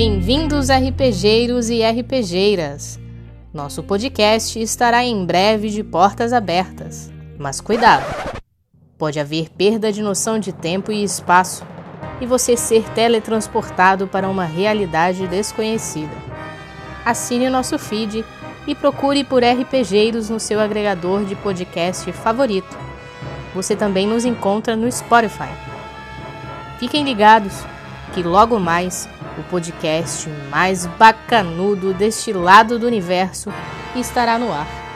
Bem-vindos RPGeiros e RPGeiras. Nosso podcast estará em breve de portas abertas. Mas cuidado! Pode haver perda de noção de tempo e espaço e você ser teletransportado para uma realidade desconhecida. Assine o nosso feed e procure por RPGeiros no seu agregador de podcast favorito. Você também nos encontra no Spotify. Fiquem ligados que logo mais o podcast mais bacanudo deste lado do universo estará no ar.